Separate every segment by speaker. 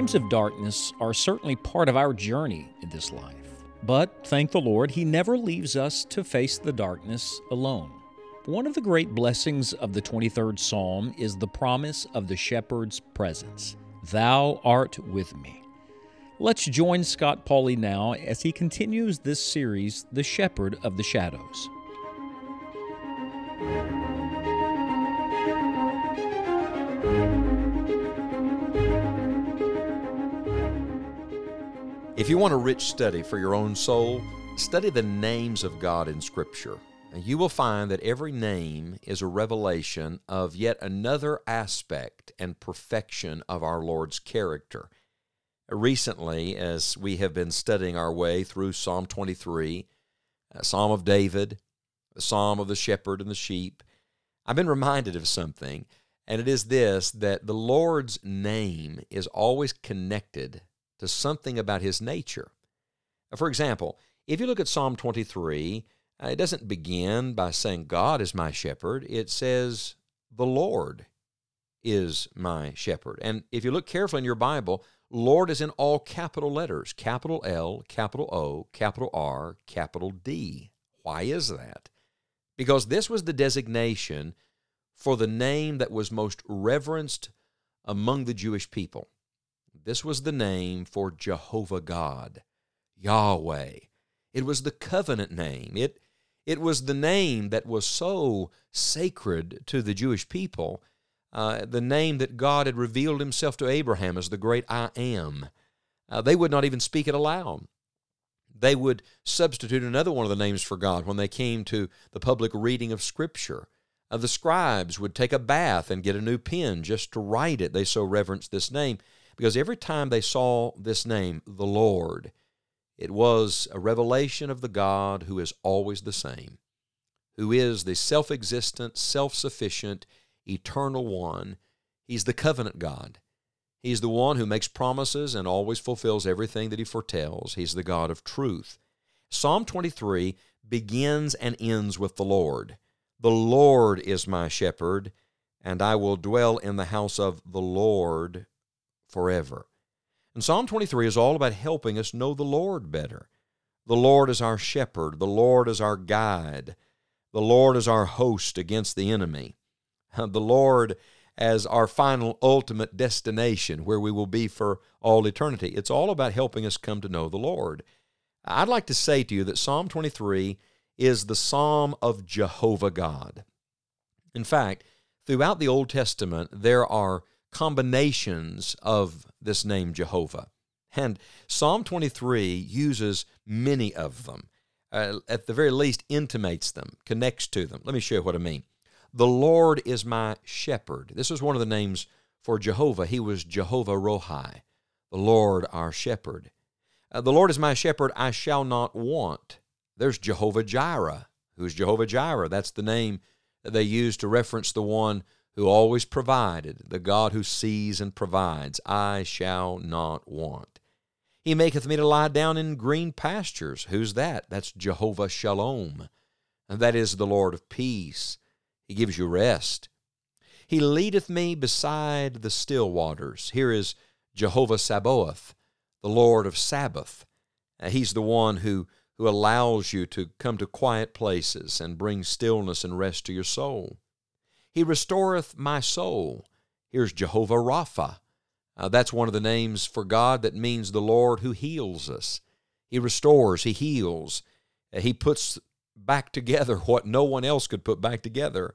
Speaker 1: Times of darkness are certainly part of our journey in this life. But thank the Lord, He never leaves us to face the darkness alone. One of the great blessings of the 23rd Psalm is the promise of the shepherd's presence Thou art with me. Let's join Scott Pauley now as he continues this series, The Shepherd of the Shadows.
Speaker 2: If you want a rich study for your own soul, study the names of God in Scripture. And you will find that every name is a revelation of yet another aspect and perfection of our Lord's character. Recently, as we have been studying our way through Psalm 23, Psalm of David, the Psalm of the shepherd and the sheep, I've been reminded of something, and it is this that the Lord's name is always connected to something about his nature. For example, if you look at Psalm 23, uh, it doesn't begin by saying, God is my shepherd. It says, the Lord is my shepherd. And if you look carefully in your Bible, Lord is in all capital letters capital L, capital O, capital R, capital D. Why is that? Because this was the designation for the name that was most reverenced among the Jewish people. This was the name for Jehovah God, Yahweh. It was the covenant name. It, it was the name that was so sacred to the Jewish people, uh, the name that God had revealed himself to Abraham as the great I am. Uh, they would not even speak it aloud. They would substitute another one of the names for God when they came to the public reading of Scripture. Uh, the scribes would take a bath and get a new pen just to write it. They so reverenced this name. Because every time they saw this name, the Lord, it was a revelation of the God who is always the same, who is the self existent, self sufficient, eternal one. He's the covenant God. He's the one who makes promises and always fulfills everything that he foretells. He's the God of truth. Psalm 23 begins and ends with the Lord. The Lord is my shepherd, and I will dwell in the house of the Lord forever. And Psalm 23 is all about helping us know the Lord better. The Lord is our shepherd, the Lord is our guide, the Lord is our host against the enemy, the Lord as our final ultimate destination where we will be for all eternity. It's all about helping us come to know the Lord. I'd like to say to you that Psalm 23 is the psalm of Jehovah God. In fact, throughout the Old Testament, there are combinations of this name Jehovah. And Psalm 23 uses many of them, uh, at the very least, intimates them, connects to them. Let me show you what I mean. The Lord is my shepherd. This is one of the names for Jehovah. He was Jehovah Rohi, the Lord our shepherd. Uh, the Lord is my shepherd, I shall not want. There's Jehovah Jireh. Who's Jehovah Jireh? That's the name that they use to reference the one who always provided, the God who sees and provides, I shall not want. He maketh me to lie down in green pastures. Who's that? That's Jehovah Shalom. That is the Lord of peace. He gives you rest. He leadeth me beside the still waters. Here is Jehovah Sabaoth, the Lord of Sabbath. Uh, he's the one who, who allows you to come to quiet places and bring stillness and rest to your soul. He restoreth my soul. Here's Jehovah Rapha. Uh, that's one of the names for God that means the Lord who heals us. He restores, He heals, uh, He puts back together what no one else could put back together.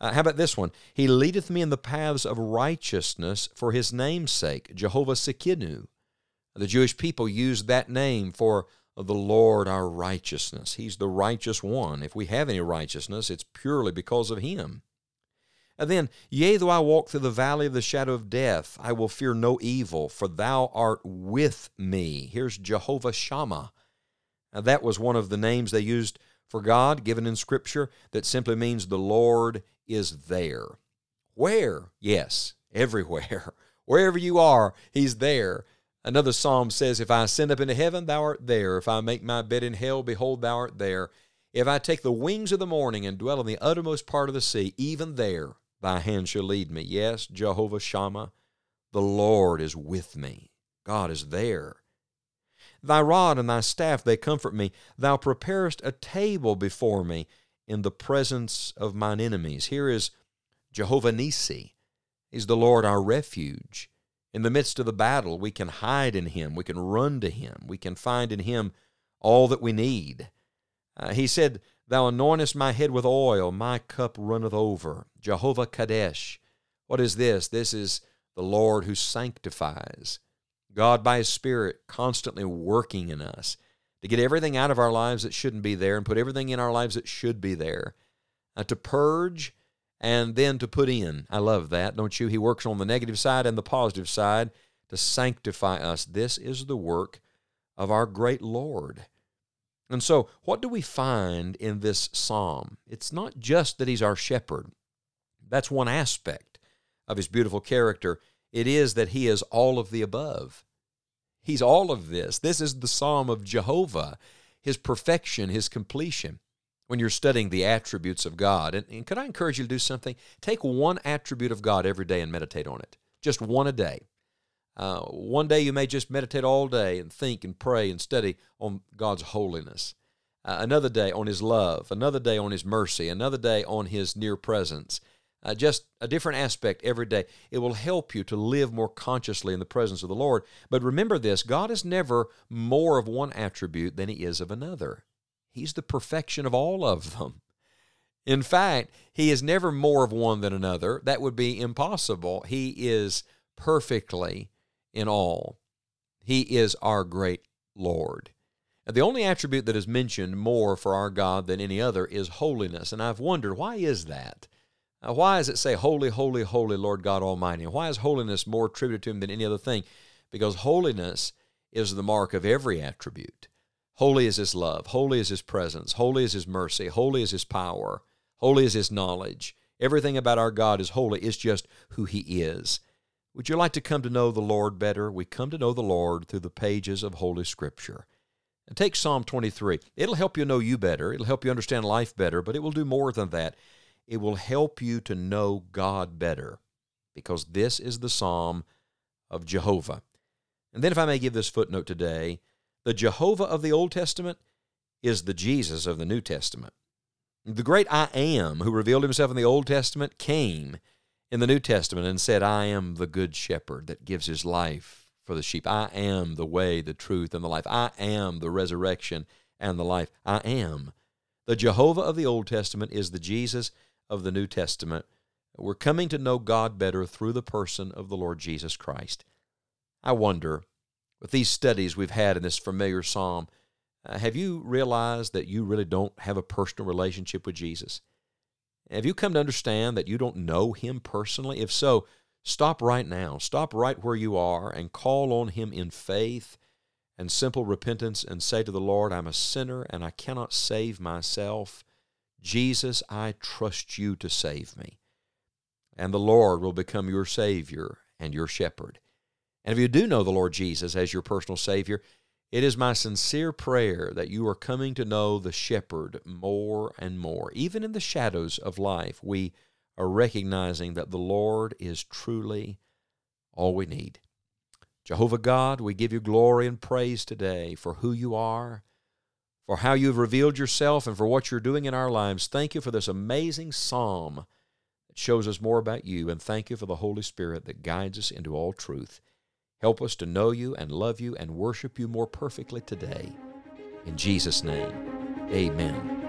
Speaker 2: Uh, how about this one? He leadeth me in the paths of righteousness for His name's sake, Jehovah Tsidkenu. The Jewish people used that name for the Lord our righteousness. He's the righteous one. If we have any righteousness, it's purely because of Him. And then, yea, though I walk through the valley of the shadow of death, I will fear no evil, for thou art with me. Here's Jehovah Shammah. Now, that was one of the names they used for God, given in Scripture, that simply means the Lord is there. Where? Yes, everywhere. Wherever you are, He's there. Another psalm says, If I ascend up into heaven, thou art there. If I make my bed in hell, behold, thou art there. If I take the wings of the morning and dwell in the uttermost part of the sea, even there thy hand shall lead me. Yes, Jehovah Shammah, The Lord is with me. God is there. Thy rod and thy staff, they comfort me. Thou preparest a table before me in the presence of mine enemies. Here is Jehovah Nisi. He's the Lord our refuge. In the midst of the battle, we can hide in him. We can run to him. We can find in him all that we need. Uh, he said, Thou anointest my head with oil, my cup runneth over. Jehovah Kadesh. What is this? This is the Lord who sanctifies. God, by His Spirit, constantly working in us to get everything out of our lives that shouldn't be there and put everything in our lives that should be there, uh, to purge and then to put in. I love that, don't you? He works on the negative side and the positive side to sanctify us. This is the work of our great Lord. And so, what do we find in this psalm? It's not just that he's our shepherd, that's one aspect of his beautiful character. It is that he is all of the above. He's all of this. This is the psalm of Jehovah, his perfection, his completion. When you're studying the attributes of God, and, and could I encourage you to do something? Take one attribute of God every day and meditate on it. Just one a day. Uh, one day you may just meditate all day and think and pray and study on God's holiness. Uh, another day on His love. Another day on His mercy. Another day on His near presence. Uh, just a different aspect every day. It will help you to live more consciously in the presence of the Lord. But remember this God is never more of one attribute than He is of another. He's the perfection of all of them. In fact, He is never more of one than another. That would be impossible. He is perfectly in all. He is our great Lord. And the only attribute that is mentioned more for our God than any other is holiness. And I've wondered, why is that? Uh, why does it say, Holy, holy, holy Lord God Almighty? And why is holiness more attributed to Him than any other thing? Because holiness is the mark of every attribute. Holy is His love, holy is His presence, holy is His mercy, holy is His power, holy is His knowledge. Everything about our God is holy, it's just who He is. Would you like to come to know the Lord better? We come to know the Lord through the pages of Holy Scripture. And take Psalm 23. It'll help you know you better. It'll help you understand life better, but it will do more than that. It will help you to know God better because this is the Psalm of Jehovah. And then, if I may give this footnote today, the Jehovah of the Old Testament is the Jesus of the New Testament. The great I am, who revealed himself in the Old Testament, came in the New Testament and said, I am the good shepherd that gives his life for the sheep. I am the way, the truth, and the life. I am the resurrection and the life. I am. The Jehovah of the Old Testament is the Jesus of the New Testament. We're coming to know God better through the person of the Lord Jesus Christ. I wonder, with these studies we've had in this familiar psalm, uh, have you realized that you really don't have a personal relationship with Jesus? Have you come to understand that you don't know Him personally? If so, stop right now. Stop right where you are and call on Him in faith and simple repentance and say to the Lord, I'm a sinner and I cannot save myself. Jesus, I trust you to save me. And the Lord will become your Savior and your shepherd. And if you do know the Lord Jesus as your personal Savior, it is my sincere prayer that you are coming to know the shepherd more and more. Even in the shadows of life, we are recognizing that the Lord is truly all we need. Jehovah God, we give you glory and praise today for who you are, for how you've revealed yourself, and for what you're doing in our lives. Thank you for this amazing psalm that shows us more about you, and thank you for the Holy Spirit that guides us into all truth. Help us to know you and love you and worship you more perfectly today. In Jesus' name, amen.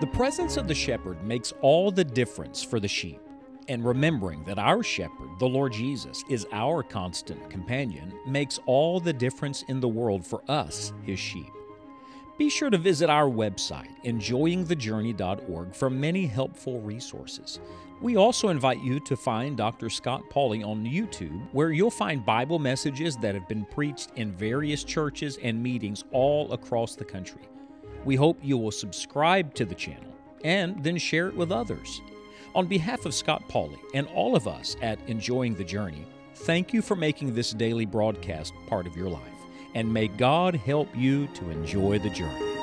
Speaker 1: The presence of the shepherd makes all the difference for the sheep. And remembering that our shepherd, the Lord Jesus, is our constant companion, makes all the difference in the world for us, his sheep. Be sure to visit our website, enjoyingthejourney.org, for many helpful resources. We also invite you to find Dr. Scott Pauley on YouTube, where you'll find Bible messages that have been preached in various churches and meetings all across the country. We hope you will subscribe to the channel and then share it with others. On behalf of Scott Pauley and all of us at Enjoying the Journey, thank you for making this daily broadcast part of your life and may God help you to enjoy the journey.